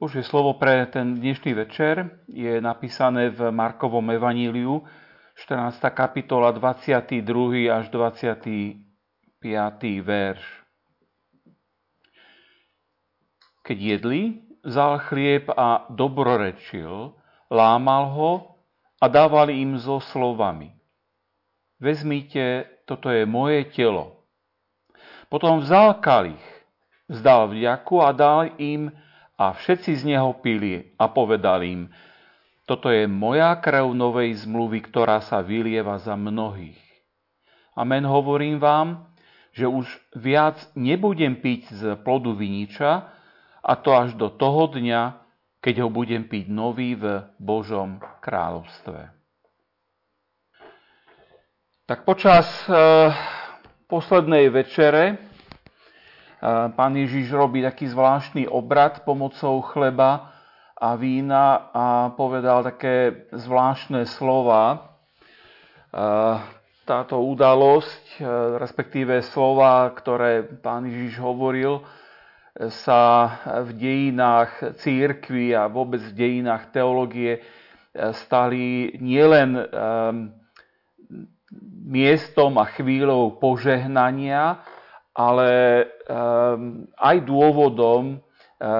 Božie slovo pre ten dnešný večer je napísané v Markovom evaníliu, 14. kapitola, 22. až 25. verš. Keď jedli, vzal chlieb a dobrorečil, lámal ho a dával im so slovami. Vezmite, toto je moje telo. Potom vzal kalich, vzdal vďaku a dal im a všetci z neho pili a povedali im, toto je moja krev novej zmluvy, ktorá sa vylieva za mnohých. Amen hovorím vám, že už viac nebudem piť z plodu viniča, a to až do toho dňa, keď ho budem piť nový v Božom kráľovstve. Tak počas e, poslednej večere Pán Ježiš robí taký zvláštny obrad pomocou chleba a vína a povedal také zvláštne slova. Táto udalosť, respektíve slova, ktoré pán Ježiš hovoril, sa v dejinách církvy a vôbec v dejinách teológie stali nielen miestom a chvíľou požehnania, ale ehm, aj dôvodom e,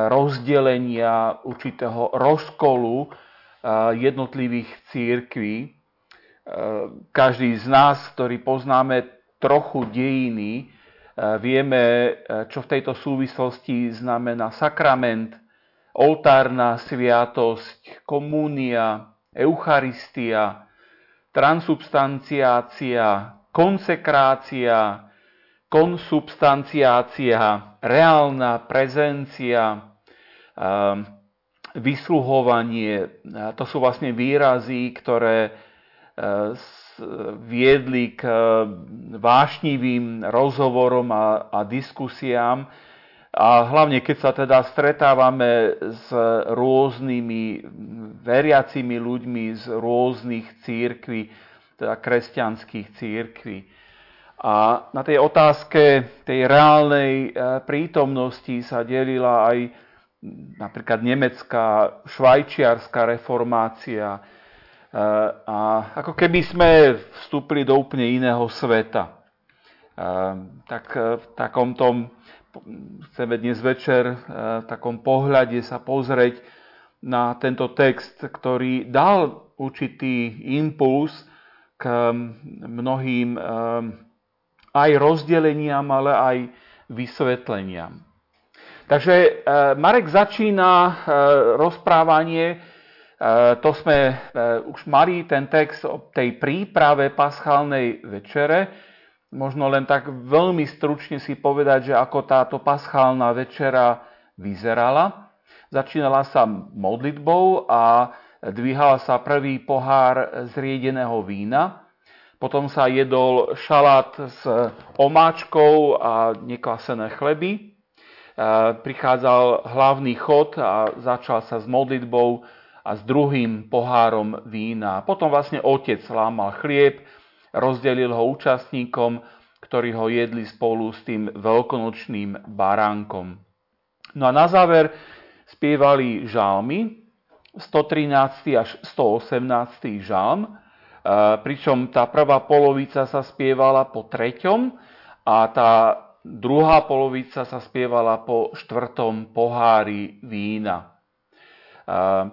rozdelenia určitého rozkolu e, jednotlivých církví. E, každý z nás, ktorý poznáme trochu dejiny, vieme, čo v tejto súvislosti znamená sakrament, oltárna sviatosť, komúnia, eucharistia, transubstanciácia, konsekrácia, konsubstanciácia, reálna prezencia, ehm, vysluhovanie. To sú vlastne výrazy, ktoré e, viedli k e, vášnivým rozhovorom a, a diskusiám. A hlavne, keď sa teda stretávame s rôznymi veriacimi ľuďmi z rôznych církví, teda kresťanských církví. A na tej otázke tej reálnej e, prítomnosti sa delila aj napríklad nemecká, švajčiarská reformácia. E, a ako keby sme vstúpili do úplne iného sveta. E, tak v takom tom, chceme dnes večer v takom pohľade sa pozrieť na tento text, ktorý dal určitý impuls k mnohým aj rozdeleniam, ale aj vysvetleniam. Takže e, Marek začína e, rozprávanie, e, to sme už mali ten text o tej príprave paschálnej večere. Možno len tak veľmi stručne si povedať, že ako táto paschálna večera vyzerala. Začínala sa modlitbou a dvíhala sa prvý pohár zriedeného vína. Potom sa jedol šalát s omáčkou a nekvasené chleby. Prichádzal hlavný chod a začal sa s modlitbou a s druhým pohárom vína. Potom vlastne otec lámal chlieb, rozdelil ho účastníkom, ktorí ho jedli spolu s tým veľkonočným baránkom. No a na záver spievali žalmy, 113. až 118. žalm, pričom tá prvá polovica sa spievala po treťom a tá druhá polovica sa spievala po štvrtom pohári vína.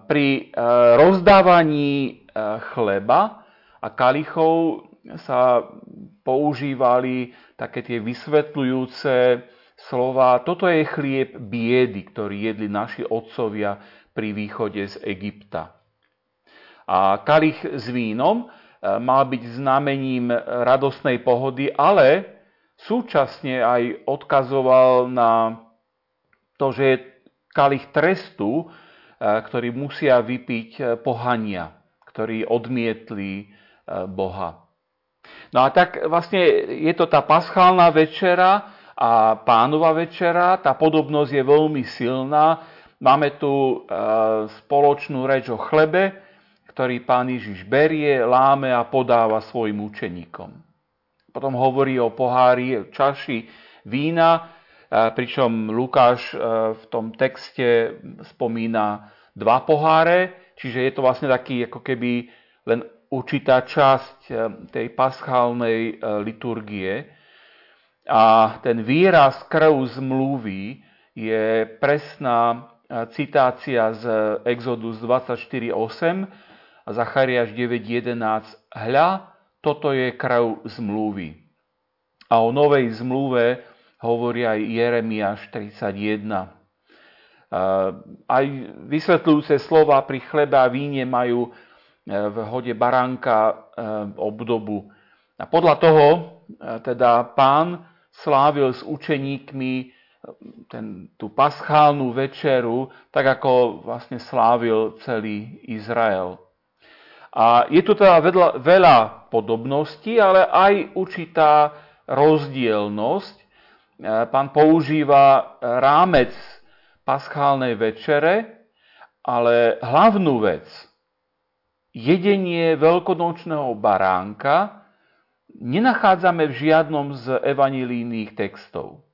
Pri rozdávaní chleba a kalichov sa používali také tie vysvetľujúce slova. Toto je chlieb biedy, ktorý jedli naši otcovia pri východe z Egypta. A kalich s vínom e, mal byť znamením radosnej pohody, ale súčasne aj odkazoval na to, že je kalich trestu, e, ktorý musia vypiť e, pohania, ktorí odmietli Boha. No a tak vlastne je to tá paschálna večera a pánova večera, tá podobnosť je veľmi silná. Máme tu spoločnú reč o chlebe, ktorý pán Ježiš berie, láme a podáva svojim učeníkom. Potom hovorí o pohári, čaši vína, pričom Lukáš v tom texte spomína dva poháre, čiže je to vlastne taký ako keby len určitá časť tej paschálnej liturgie. A ten výraz krv zmluvy je presná citácia z Exodus 24.8 a Zachariáš 9.11. Hľa, toto je krv zmluvy. A o novej zmluve hovorí aj Jeremiáš 31. Aj vysvetľujúce slova pri chlebe a víne majú e, v hode baránka e, obdobu. A podľa toho e, teda pán slávil s učeníkmi ten, tú paschálnu večeru, tak ako vlastne slávil celý Izrael. A je tu teda vedľa, veľa podobností, ale aj určitá rozdielnosť. E, pán používa rámec paschálnej večere, ale hlavnú vec, jedenie veľkonočného baránka, nenachádzame v žiadnom z evanilijných textov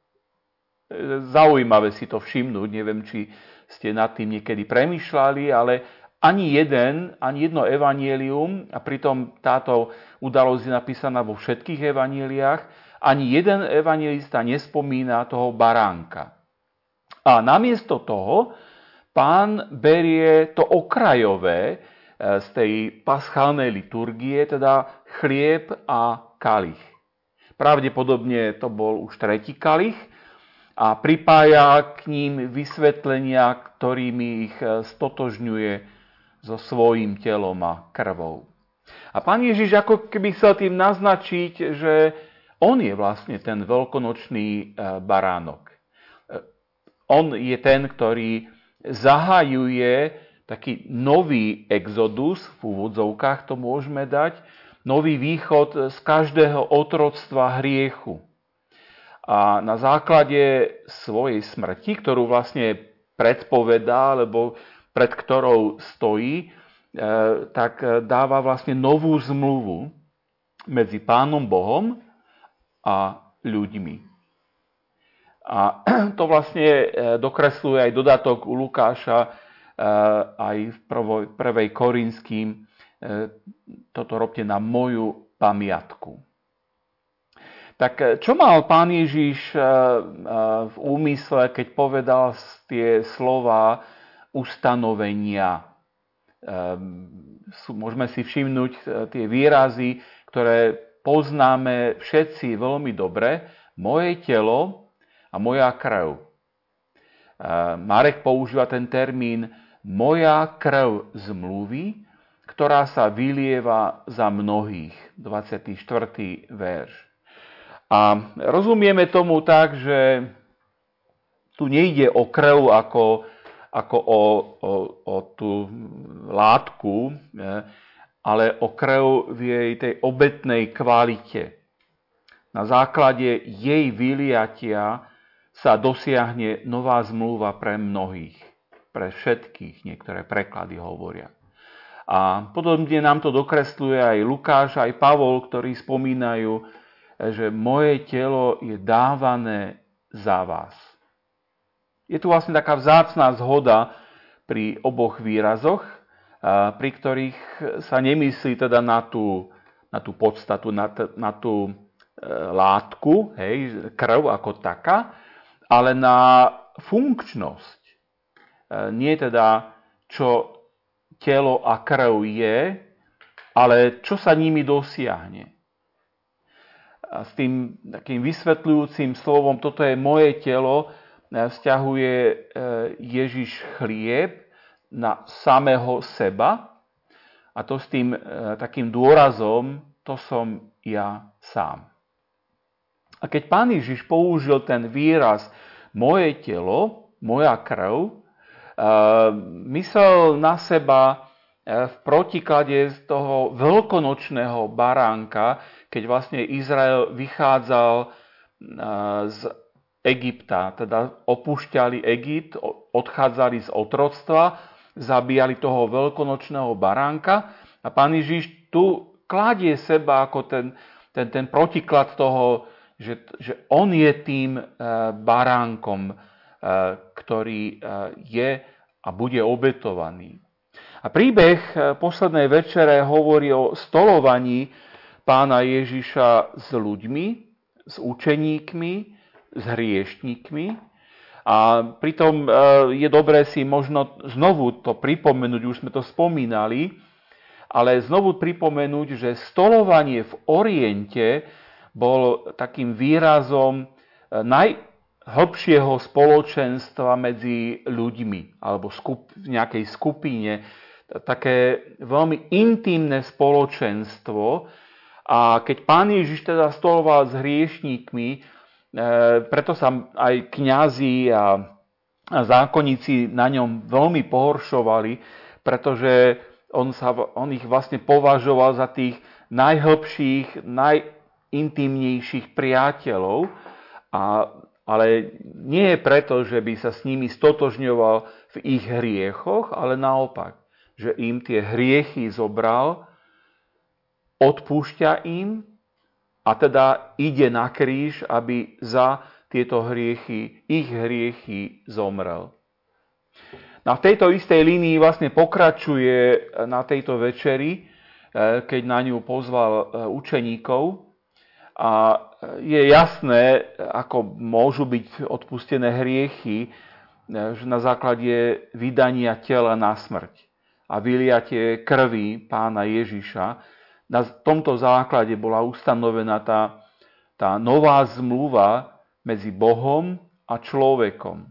zaujímavé si to všimnúť. Neviem, či ste nad tým niekedy premyšľali, ale ani jeden, ani jedno evanielium, a pritom táto udalosť je napísaná vo všetkých evanieliách, ani jeden evanielista nespomína toho baránka. A namiesto toho pán berie to okrajové e, z tej paschálnej liturgie, teda chlieb a kalich. Pravdepodobne to bol už tretí kalich, a pripája k ním vysvetlenia, ktorými ich e, stotožňuje so svojím telom a krvou. A pán Ježiš ako keby chcel tým naznačiť, že on je vlastne ten veľkonočný e, baránok. E, on je ten, ktorý zahajuje taký nový exodus, v úvodzovkách to môžeme dať, nový východ z každého otroctva hriechu a na základe svojej smrti, ktorú vlastne predpovedá, alebo pred ktorou stojí, e, tak dáva vlastne novú zmluvu medzi Pánom Bohom a ľuďmi. A to vlastne e, dokresluje aj dodatok u Lukáša, e, aj v prvej Korinským. Toto robte na moju pamiatku. Tak čo mal pán Ježiš v úmysle, keď povedal tie slova ustanovenia? Môžeme si všimnúť tie výrazy, ktoré poznáme všetci veľmi dobre. Moje telo a moja krv. Marek používa ten termín moja krv zmluvy, ktorá sa vylieva za mnohých. 24. verš. A rozumieme tomu tak, že tu nejde o krv ako, ako o, o, o tú látku, ale o krv v jej tej obetnej kvalite. Na základe jej vyliatia sa dosiahne nová zmluva pre mnohých, pre všetkých, niektoré preklady hovoria. A podobne nám to dokresluje aj Lukáš, aj Pavol, ktorí spomínajú že moje telo je dávané za vás. Je tu vlastne taká vzácná zhoda pri oboch výrazoch, pri ktorých sa nemyslí teda na tú, na tú podstatu, na, t- na tú e, látku, hej, krv ako taká, ale na funkčnosť. E, nie teda, čo telo a krv je, ale čo sa nimi dosiahne a s tým takým vysvetľujúcim slovom, toto je moje telo, e, vzťahuje e, Ježiš chlieb na samého seba a to s tým e, takým dôrazom, to som ja sám. A keď pán Ježiš použil ten výraz moje telo, moja krv, myslel na seba v protiklade z toho veľkonočného baránka, keď vlastne Izrael vychádzal z Egypta, teda opúšťali Egypt, odchádzali z otroctva, zabíjali toho veľkonočného baránka a pán Ježiš tu kladie seba ako ten, ten, ten protiklad toho, že, že on je tým baránkom, ktorý je a bude obetovaný. A príbeh poslednej večere hovorí o stolovaní pána Ježiša s ľuďmi, s učeníkmi, s hriešníkmi. A pritom je dobré si možno znovu to pripomenúť, už sme to spomínali, ale znovu pripomenúť, že stolovanie v Oriente bol takým výrazom najhlbšieho spoločenstva medzi ľuďmi alebo skup, v nejakej skupine, také veľmi intimné spoločenstvo, a keď pán Ježiš teda stoloval s hriešníkmi, e, preto sa aj kňazi a, a zákonníci na ňom veľmi pohoršovali, pretože on, sa, on ich vlastne považoval za tých najhlbších, najintimnejších priateľov, a, ale nie je preto, že by sa s nimi stotožňoval v ich hriechoch, ale naopak, že im tie hriechy zobral odpúšťa im a teda ide na kríž, aby za tieto hriechy, ich hriechy zomrel. No v tejto istej línii vlastne pokračuje na tejto večeri, eh, keď na ňu pozval eh, učeníkov. A je jasné, ako môžu byť odpustené hriechy že na základe vydania tela na smrť a vyliatie krvi pána Ježiša, na tomto základe bola ustanovená tá, tá nová zmluva medzi Bohom a človekom.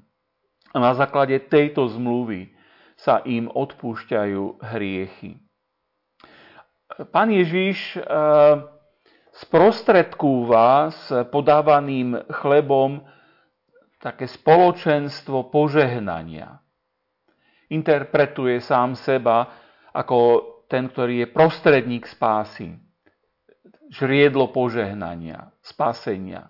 A na základe tejto zmluvy sa im odpúšťajú hriechy. Pán Ježiš eh, sprostredkúva s podávaným chlebom také spoločenstvo požehnania. Interpretuje sám seba ako ten, ktorý je prostredník spásy, žriedlo požehnania, spasenia.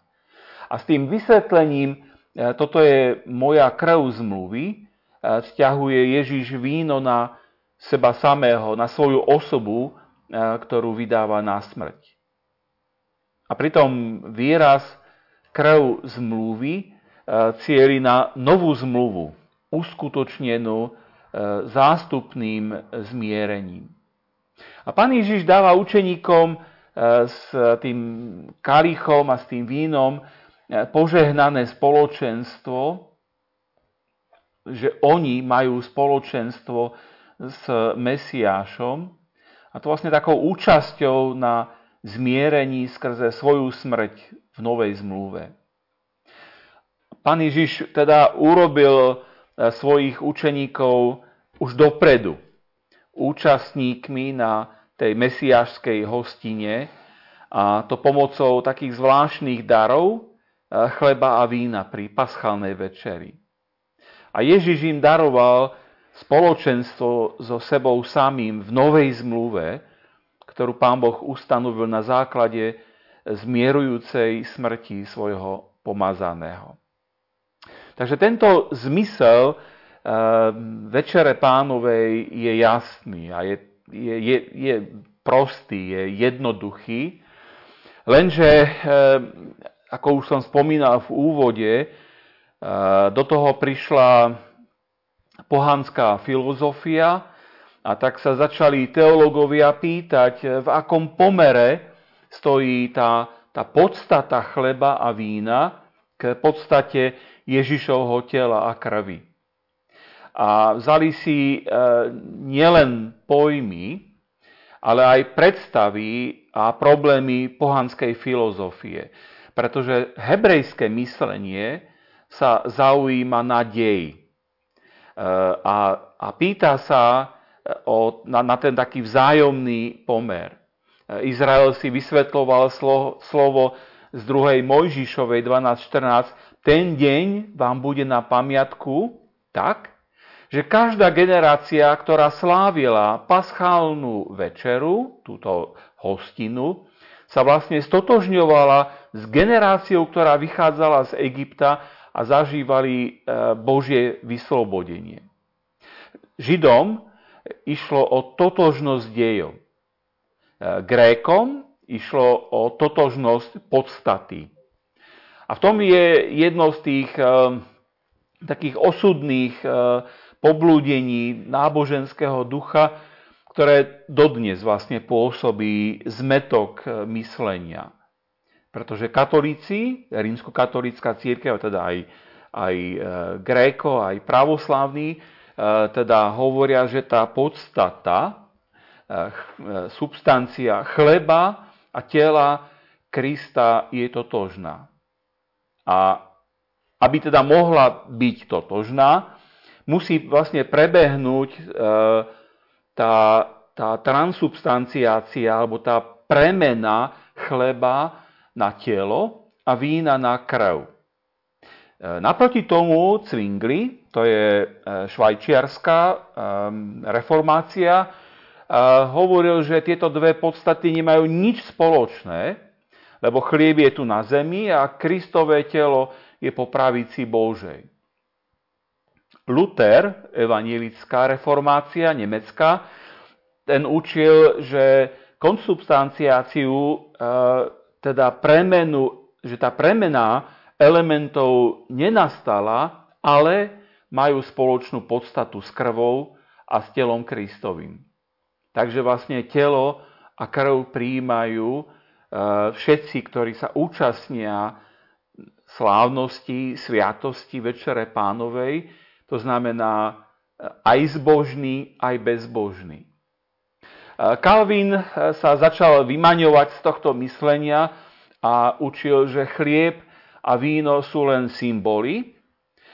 A s tým vysvetlením, e, toto je moja krv zmluvy, e, vzťahuje Ježiš víno na seba samého, na svoju osobu, e, ktorú vydáva na smrť. A pritom výraz krv zmluvy cieli na novú zmluvu, uskutočnenú zástupným zmierením. A pán Ježiš dáva učeníkom e, s tým kalichom a s tým vínom e, požehnané spoločenstvo, že oni majú spoločenstvo s Mesiášom a to vlastne takou účasťou na zmierení skrze svoju smrť v novej zmluve. Pán Ježiš teda urobil e, svojich učeníkov už dopredu účastníkmi na tej mesiášskej hostine a to pomocou takých zvláštnych darov, e, chleba a vína pri paschálnej večeri. A Ježiš im daroval spoločenstvo so sebou samým v novej zmluve, ktorú pán Boh ustanovil na základe zmierujúcej smrti svojho pomazaného. Takže tento zmysel večere pánovej je jasný a je, je, je, je prostý, je jednoduchý, lenže, ehm, ako už som spomínal v úvode, ehm, do toho prišla pohanská filozofia a tak sa začali teológovia pýtať, v akom pomere stojí tá, tá podstata chleba a vína k podstate Ježišovho tela a krvi a vzali si e, nielen pojmy, ale aj predstavy a problémy pohanskej filozofie. Pretože hebrejské myslenie sa zaujíma na dej. E, a, a pýta sa e, o, na, na ten taký vzájomný pomer. Izrael si vysvetloval slovo, z druhej Mojžišovej 12.14. Ten deň vám bude na pamiatku tak, že každá generácia, ktorá slávila paschálnu večeru, túto hostinu, sa vlastne stotožňovala s generáciou, ktorá vychádzala z Egypta a zažívali e, Božie vyslobodenie. Židom išlo o totožnosť dejov. E, Grékom išlo o totožnosť podstaty. A v tom je jedno z tých takých osudných poblúdení náboženského ducha, ktoré dodnes vlastne pôsobí zmetok myslenia. Pretože katolíci, rímskokatolícka církev, teda aj, aj e, gréko, aj pravoslávni, e, teda hovoria, že tá podstata, e, substancia chleba a tela Krista je totožná. A aby teda mohla byť totožná, musí vlastne prebehnúť tá, tá transubstanciácia alebo tá premena chleba na telo a vína na krv. E, naproti tomu Zwingli, to je e, švajčiarská e, reformácia, hovoril, že tieto dve podstaty nemajú nič spoločné, lebo chlieb je tu na zemi a Kristové telo je po pravici Božej. Luther, evanielická reformácia nemecká, ten učil, že konsubstanciáciu teda premenu, že tá premena elementov nenastala, ale majú spoločnú podstatu s krvou a s telom Kristovým. Takže vlastne telo a krv prijímajú e, všetci, ktorí sa účastnia slávnosti, sviatosti Večere Pánovej, to znamená e, aj zbožný, aj bezbožný. Kalvin eh, sa začal vymaňovať z tohto myslenia a učil, že chlieb a víno sú len symboly,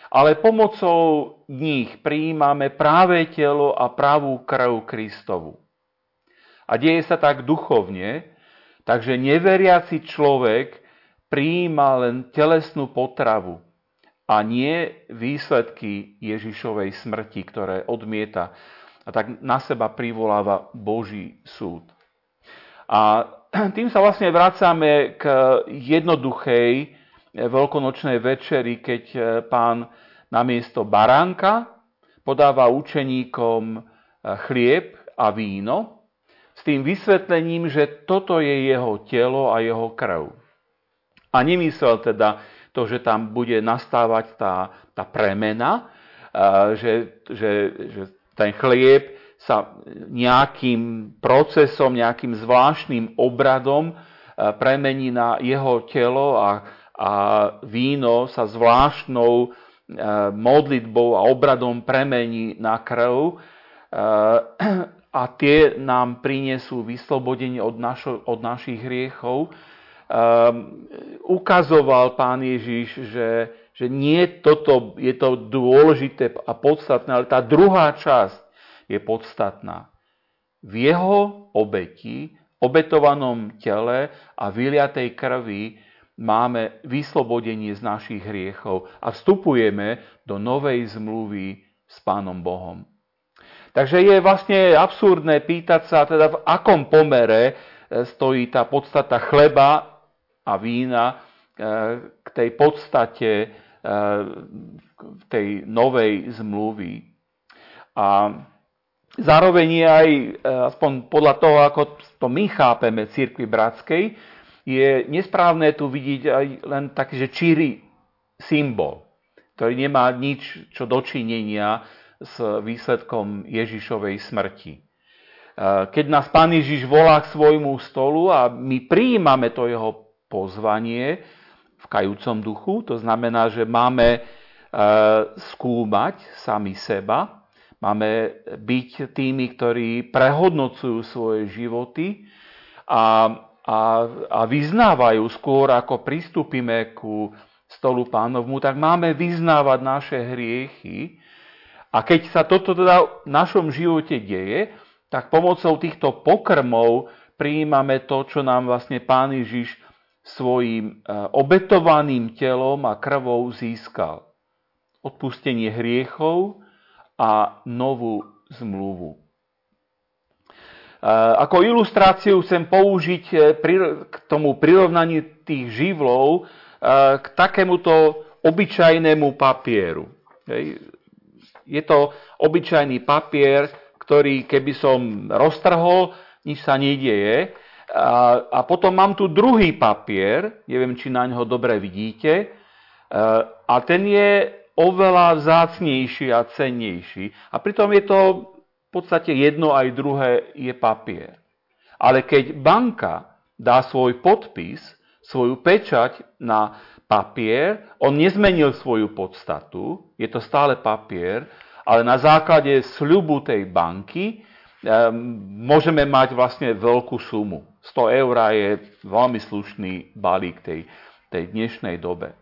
ale pomocou nich prijímame práve telo a pravú krv Kristovu. A deje sa tak duchovne, takže neveriaci človek prijíma len telesnú potravu a nie výsledky Ježišovej smrti, ktoré odmieta a tak na seba privoláva Boží súd. A tým sa vlastne vracame k jednoduchej veľkonočnej večeri, keď e, pán namiesto baránka podáva učeníkom e, chlieb a víno s tým vysvetlením, že toto je jeho telo a jeho krv. A nemyslel teda to, že tam bude nastávať tá, tá premena, že, že, že ten chlieb sa nejakým procesom, nejakým zvláštnym obradom premení na jeho telo a, a víno sa zvláštnou modlitbou a obradom premení na krv a tie nám prinesú vyslobodenie od, našo, od našich hriechov. Ukazoval pán Ježiš, že, že nie toto je to dôležité a podstatné, ale tá druhá časť je podstatná. V jeho obeti, obetovanom tele a vyliatej krvi máme vyslobodenie z našich hriechov a vstupujeme do novej zmluvy s Pánom Bohom. Takže je vlastne absurdné pýtať sa, teda v akom pomere e, stojí tá podstata chleba a vína e, k tej podstate e, tej novej zmluvy. A Zároveň je aj, e, aspoň podľa toho, ako to my chápeme cirkvi bratskej, je nesprávne tu vidieť aj len taký, že číry symbol, ktorý nemá nič čo dočinenia s výsledkom Ježišovej smrti. Keď nás Pán Ježiš volá k svojmu stolu a my prijímame to jeho pozvanie v kajúcom duchu, to znamená, že máme e, skúmať sami seba, Máme byť tými, ktorí prehodnocujú svoje životy a, a, a vyznávajú skôr, ako pristúpime ku stolu pánovmu, tak máme vyznávať naše hriechy. A keď sa toto teda v našom živote deje, tak pomocou týchto pokrmov prijímame to, čo nám vlastne Pán Ježiš svojim e, obetovaným telom a krvou získal. Odpustenie hriechov, a novú zmluvu. Ako ilustráciu chcem použiť e, k tomu prirovnaní tých živlov e, k takémuto obyčajnému papieru. Je to obyčajný papier, ktorý keby som roztrhol, nič sa nedieje, A, a potom mám tu druhý papier, neviem, či na ňo dobre vidíte, a ten je oveľa vzácnejší a cennejší. A pritom je to v podstate jedno aj druhé je papier. Ale keď banka dá svoj podpis, svoju pečať na papier, on nezmenil svoju podstatu, je to stále papier, ale na základe sľubu tej banky um, môžeme mať vlastne veľkú sumu. 100 eur je veľmi slušný balík tej, tej dnešnej dobe.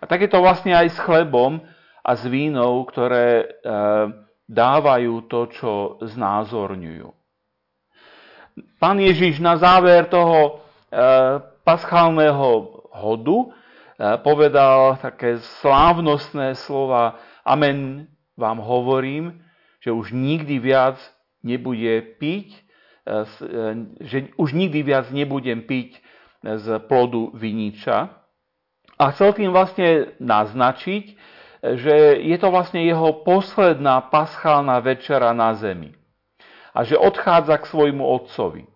A tak je to vlastne aj s chlebom a s vínou, ktoré e, dávajú to, čo znázorňujú. Pán Ježiš na záver toho e, paschálneho hodu e, povedal také slávnostné slova Amen vám hovorím, že už nikdy viac nebude piť, že už nikdy viac nebudem piť z plodu viniča, a chcel tým vlastne naznačiť, že je to vlastne jeho posledná paschálna večera na zemi. A že odchádza k svojmu otcovi. E,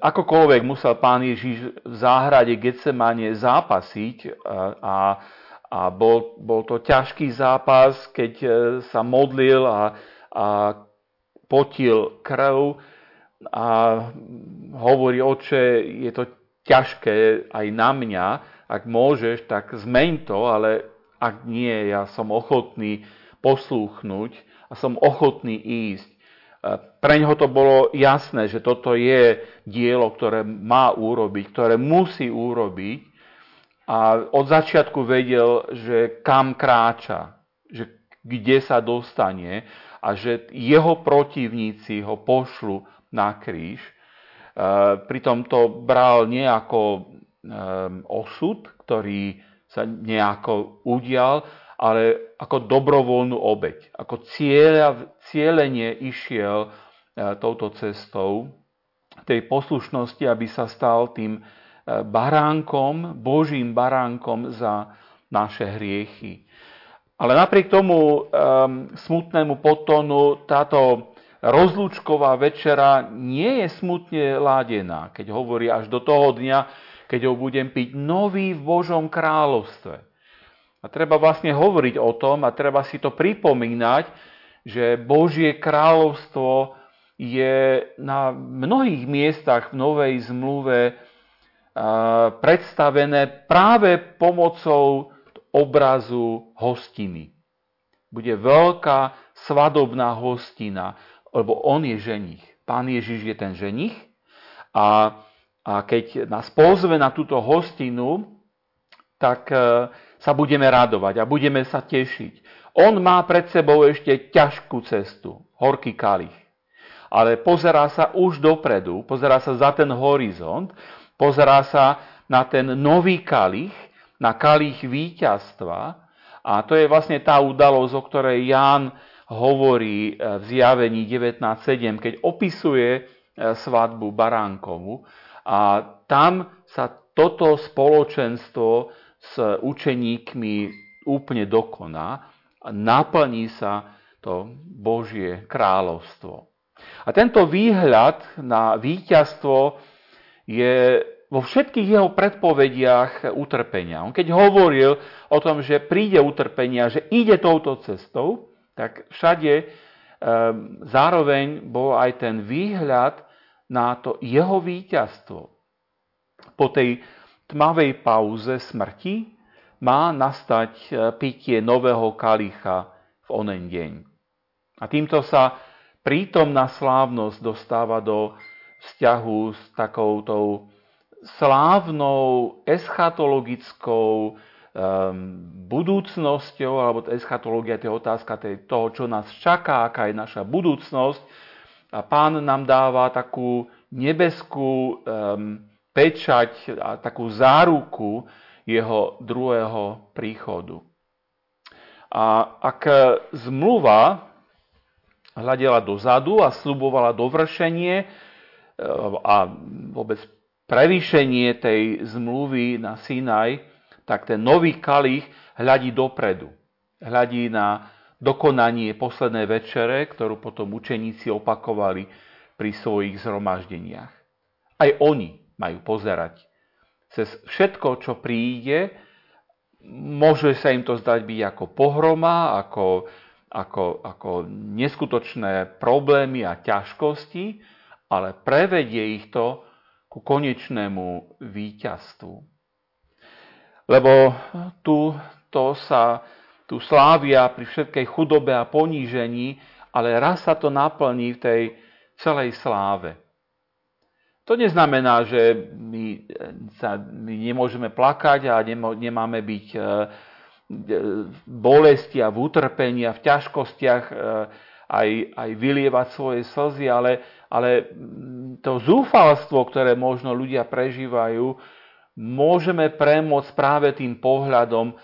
akokoľvek musel pán Ježiš v záhrade Getsemane zápasiť e, a, a bol, bol to ťažký zápas, keď e, sa modlil a, a potil krv a hovorí, oče, je to ťažké aj na mňa, ak môžeš, tak zmeň to, ale ak nie, ja som ochotný poslúchnuť a som ochotný ísť. E, pre ňoho to bolo jasné, že toto je dielo, ktoré má urobiť, ktoré musí urobiť. A od začiatku vedel, že kam kráča, že kde sa dostane a že jeho protivníci ho pošlu na kríž. E, pritom to bral nie ako Ehm, osud, ktorý sa nejako udial, ale ako dobrovoľnú obeď. Ako cieľa, cieľenie išiel e, touto cestou tej poslušnosti, aby sa stal tým e, baránkom, Božím baránkom za naše hriechy. Ale napriek tomu um, smutnému potonu táto rozlúčková večera nie je smutne ládená, keď hovorí až do toho dňa, keď ho budem piť nový v Božom kráľovstve. A treba vlastne hovoriť o tom a treba si to pripomínať, že Božie kráľovstvo je na mnohých miestach v Novej zmluve predstavené práve pomocou obrazu hostiny. Bude veľká svadobná hostina, lebo on je ženich. Pán Ježiš je ten ženich a a keď nás pozve na túto hostinu, tak e, sa budeme radovať a budeme sa tešiť. On má pred sebou ešte ťažkú cestu, horký kalich. Ale pozerá sa už dopredu, pozerá sa za ten horizont, pozerá sa na ten nový kalich, na kalich víťazstva. A to je vlastne tá udalosť, o ktorej Ján hovorí e, v zjavení 19.7, keď opisuje e, svadbu Baránkovu. A tam sa toto spoločenstvo s učeníkmi úplne dokoná a naplní sa to Božie kráľovstvo. A tento výhľad na víťazstvo je vo všetkých jeho predpovediach utrpenia. On keď hovoril o tom, že príde utrpenia, že ide touto cestou, tak všade e, zároveň bol aj ten výhľad na to jeho víťazstvo. Po tej tmavej pauze smrti má nastať e, pitie nového kalicha v onen deň. A týmto sa prítomná slávnosť dostáva do vzťahu s takoutou slávnou eschatologickou um, budúcnosťou, alebo eschatológia to je otázka toho, čo nás čaká, aká je naša budúcnosť, a pán nám dáva takú nebeskú um, pečať a takú záruku jeho druhého príchodu. A ak zmluva hľadela dozadu a slubovala dovršenie e, a vôbec prevýšenie tej zmluvy na Sinaj, tak ten nový kalich hľadí dopredu. Hľadí na dokonanie poslednej večere, ktorú potom učeníci opakovali pri svojich zhromaždeniach. Aj oni majú pozerať. Cez všetko, čo príde, môže sa im to zdať byť ako pohroma, ako, ako, ako neskutočné problémy a ťažkosti, ale prevedie ich to ku konečnému víťazstvu. Lebo tu to sa tu slávia pri všetkej chudobe a ponížení, ale raz sa to naplní v tej celej sláve. To neznamená, že my, sa, my nemôžeme plakať a nemáme byť e, v bolesti a v utrpení a v ťažkostiach e, aj, aj vylievať svoje slzy, ale, ale to zúfalstvo, ktoré možno ľudia prežívajú, môžeme premôcť práve tým pohľadom,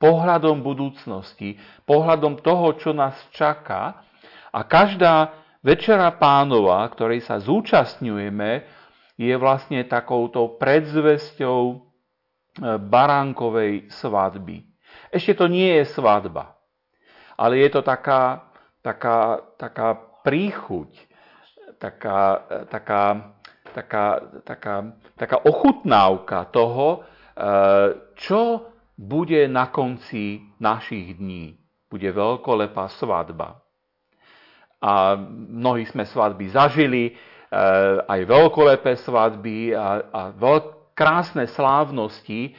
pohľadom budúcnosti, pohľadom toho, čo nás čaká. A každá večera pánova, ktorej sa zúčastňujeme, je vlastne takouto predzvesťou e, baránkovej svadby. Ešte to nie je svadba, ale je to taká, taká, taká príchuť, taká, taká, taká, taká, taká ochutnávka toho, e, čo bude na konci našich dní. Bude veľkolepá svadba. A mnohí sme svadby zažili, e, aj veľkolepé svadby a, a veľk, krásne slávnosti,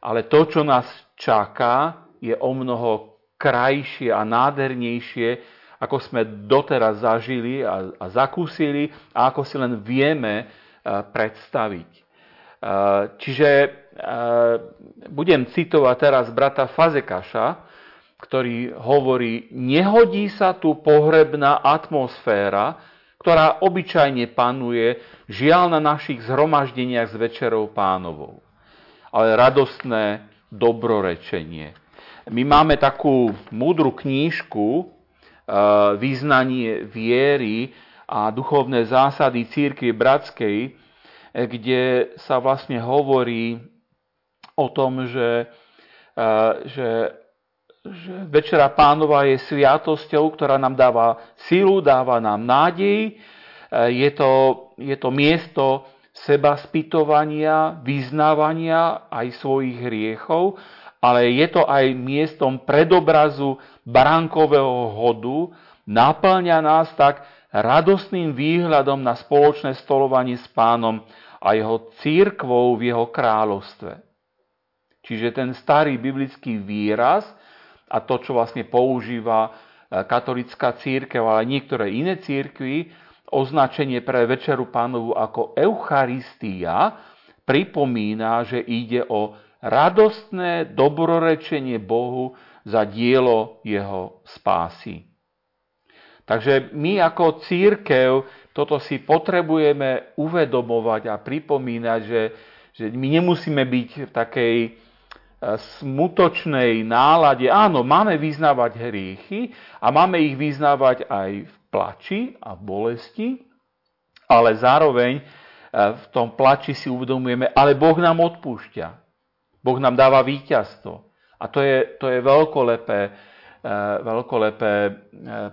ale to, čo nás čaká, je o mnoho krajšie a nádhernejšie, ako sme doteraz zažili a, a zakúsili a ako si len vieme e, predstaviť. E, čiže budem citovať teraz brata Fazekaša, ktorý hovorí, nehodí sa tu pohrebná atmosféra, ktorá obyčajne panuje žiaľ na našich zhromaždeniach s večerou pánovou, ale radostné dobrorečenie. My máme takú múdru knížku, Význanie viery a duchovné zásady církvy bratskej, kde sa vlastne hovorí o tom, že, že, že Večera pánova je sviatosťou, ktorá nám dáva silu, dáva nám nádej. Je to, je to miesto seba spytovania, vyznávania aj svojich hriechov, ale je to aj miestom predobrazu baránkového hodu, naplňa nás tak radostným výhľadom na spoločné stolovanie s pánom a jeho církvou v jeho kráľovstve. Čiže ten starý biblický výraz a to, čo vlastne používa e, katolická církev, ale niektoré iné církvy, označenie pre Večeru pánovu ako Eucharistia, pripomína, že ide o radostné dobrorečenie Bohu za dielo jeho spásy. Takže my ako církev toto si potrebujeme uvedomovať a pripomínať, že, že my nemusíme byť v takej smutočnej nálade. Áno, máme vyznávať hriechy a máme ich vyznávať aj v plači a bolesti, ale zároveň e, v tom plači si uvedomujeme, ale Boh nám odpúšťa. Boh nám dáva víťazstvo. A to je, to je veľkolepé, e, veľkolepé e,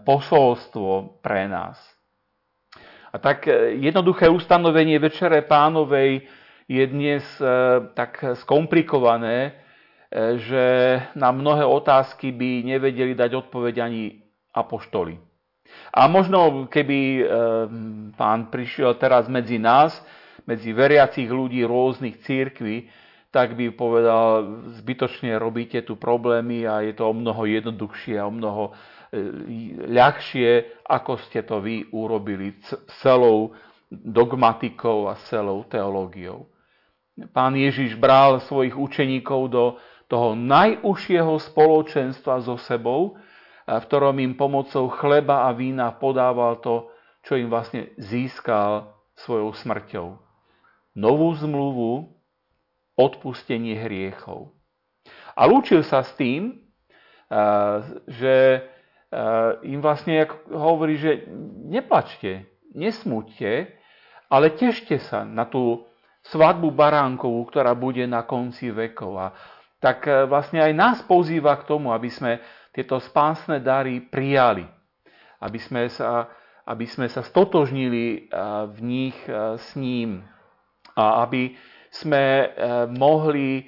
posolstvo pre nás. A tak jednoduché ustanovenie Večere pánovej je dnes tak skomplikované, že na mnohé otázky by nevedeli dať odpoveď ani apoštoli. A možno keby eh, pán prišiel teraz medzi nás, medzi veriacich ľudí rôznych církví, tak by povedal, zbytočne robíte tu problémy a je to o mnoho jednoduchšie a o mnoho eh, ľahšie, ako ste to vy urobili celou dogmatikou a celou teológiou. Pán Ježiš bral svojich učeníkov do toho najúžšieho spoločenstva so sebou, v ktorom im pomocou chleba a vína podával to, čo im vlastne získal svojou smrťou. Novú zmluvu, odpustenie hriechov. A lúčil sa s tým, že im vlastne hovorí, že neplačte, nesmúďte, ale tešte sa na tú svadbu baránkovú, ktorá bude na konci vekov. A tak e, vlastne aj nás pozýva k tomu, aby sme tieto spásne dary prijali. Aby sme sa, aby sme sa stotožnili v nich s ním. a aby sme mohli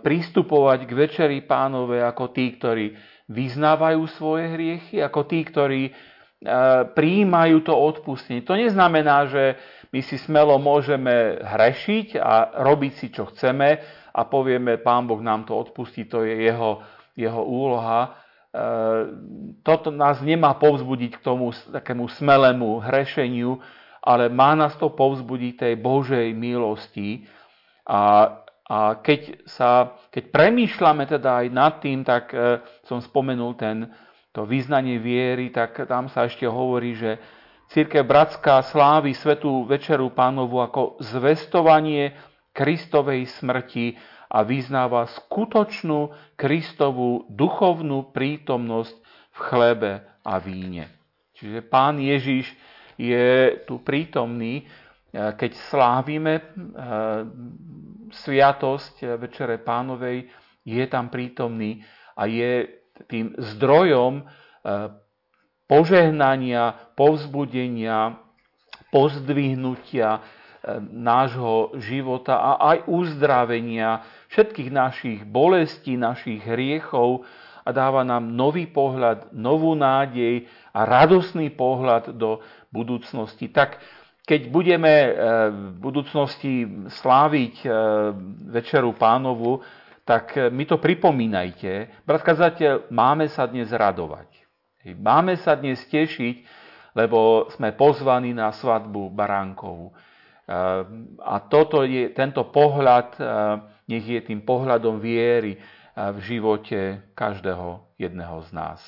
pristupovať k Večeri Pánove ako tí, ktorí vyznávajú svoje hriechy, ako tí, ktorí prijímajú to odpustenie. To neznamená, že my si smelo môžeme hrešiť a robiť si, čo chceme a povieme, Pán Boh nám to odpustí, to je jeho, jeho úloha. Toto nás nemá povzbudiť k tomu takému smelému hrešeniu, ale má nás to povzbudiť tej Božej milosti. A, a keď, sa, keď premýšľame teda aj nad tým, tak e, som spomenul ten, to význanie viery, tak tam sa ešte hovorí, že Církev Bratská slávi Svetú Večeru Pánovu ako zvestovanie Kristovej smrti a vyznáva skutočnú Kristovú duchovnú prítomnosť v chlebe a víne. Čiže Pán Ježiš je tu prítomný, e, keď slávime e, sviatosť Večere Pánovej, je tam prítomný a je tým zdrojom e, požehnania, povzbudenia, pozdvihnutia e, nášho života a aj uzdravenia všetkých našich bolestí, našich hriechov a dáva nám nový pohľad, novú nádej a radosný pohľad do budúcnosti. Tak keď budeme e, v budúcnosti sláviť Večeru pánovu, tak e, mi to pripomínajte. Brat kazateľ, máme sa dnes radovať. Máme sa dnes tešiť, lebo sme pozvaní na svadbu baránkovú. E, a toto je, tento pohľad, e, nech je tým pohľadom viery v živote každého jedného z nás.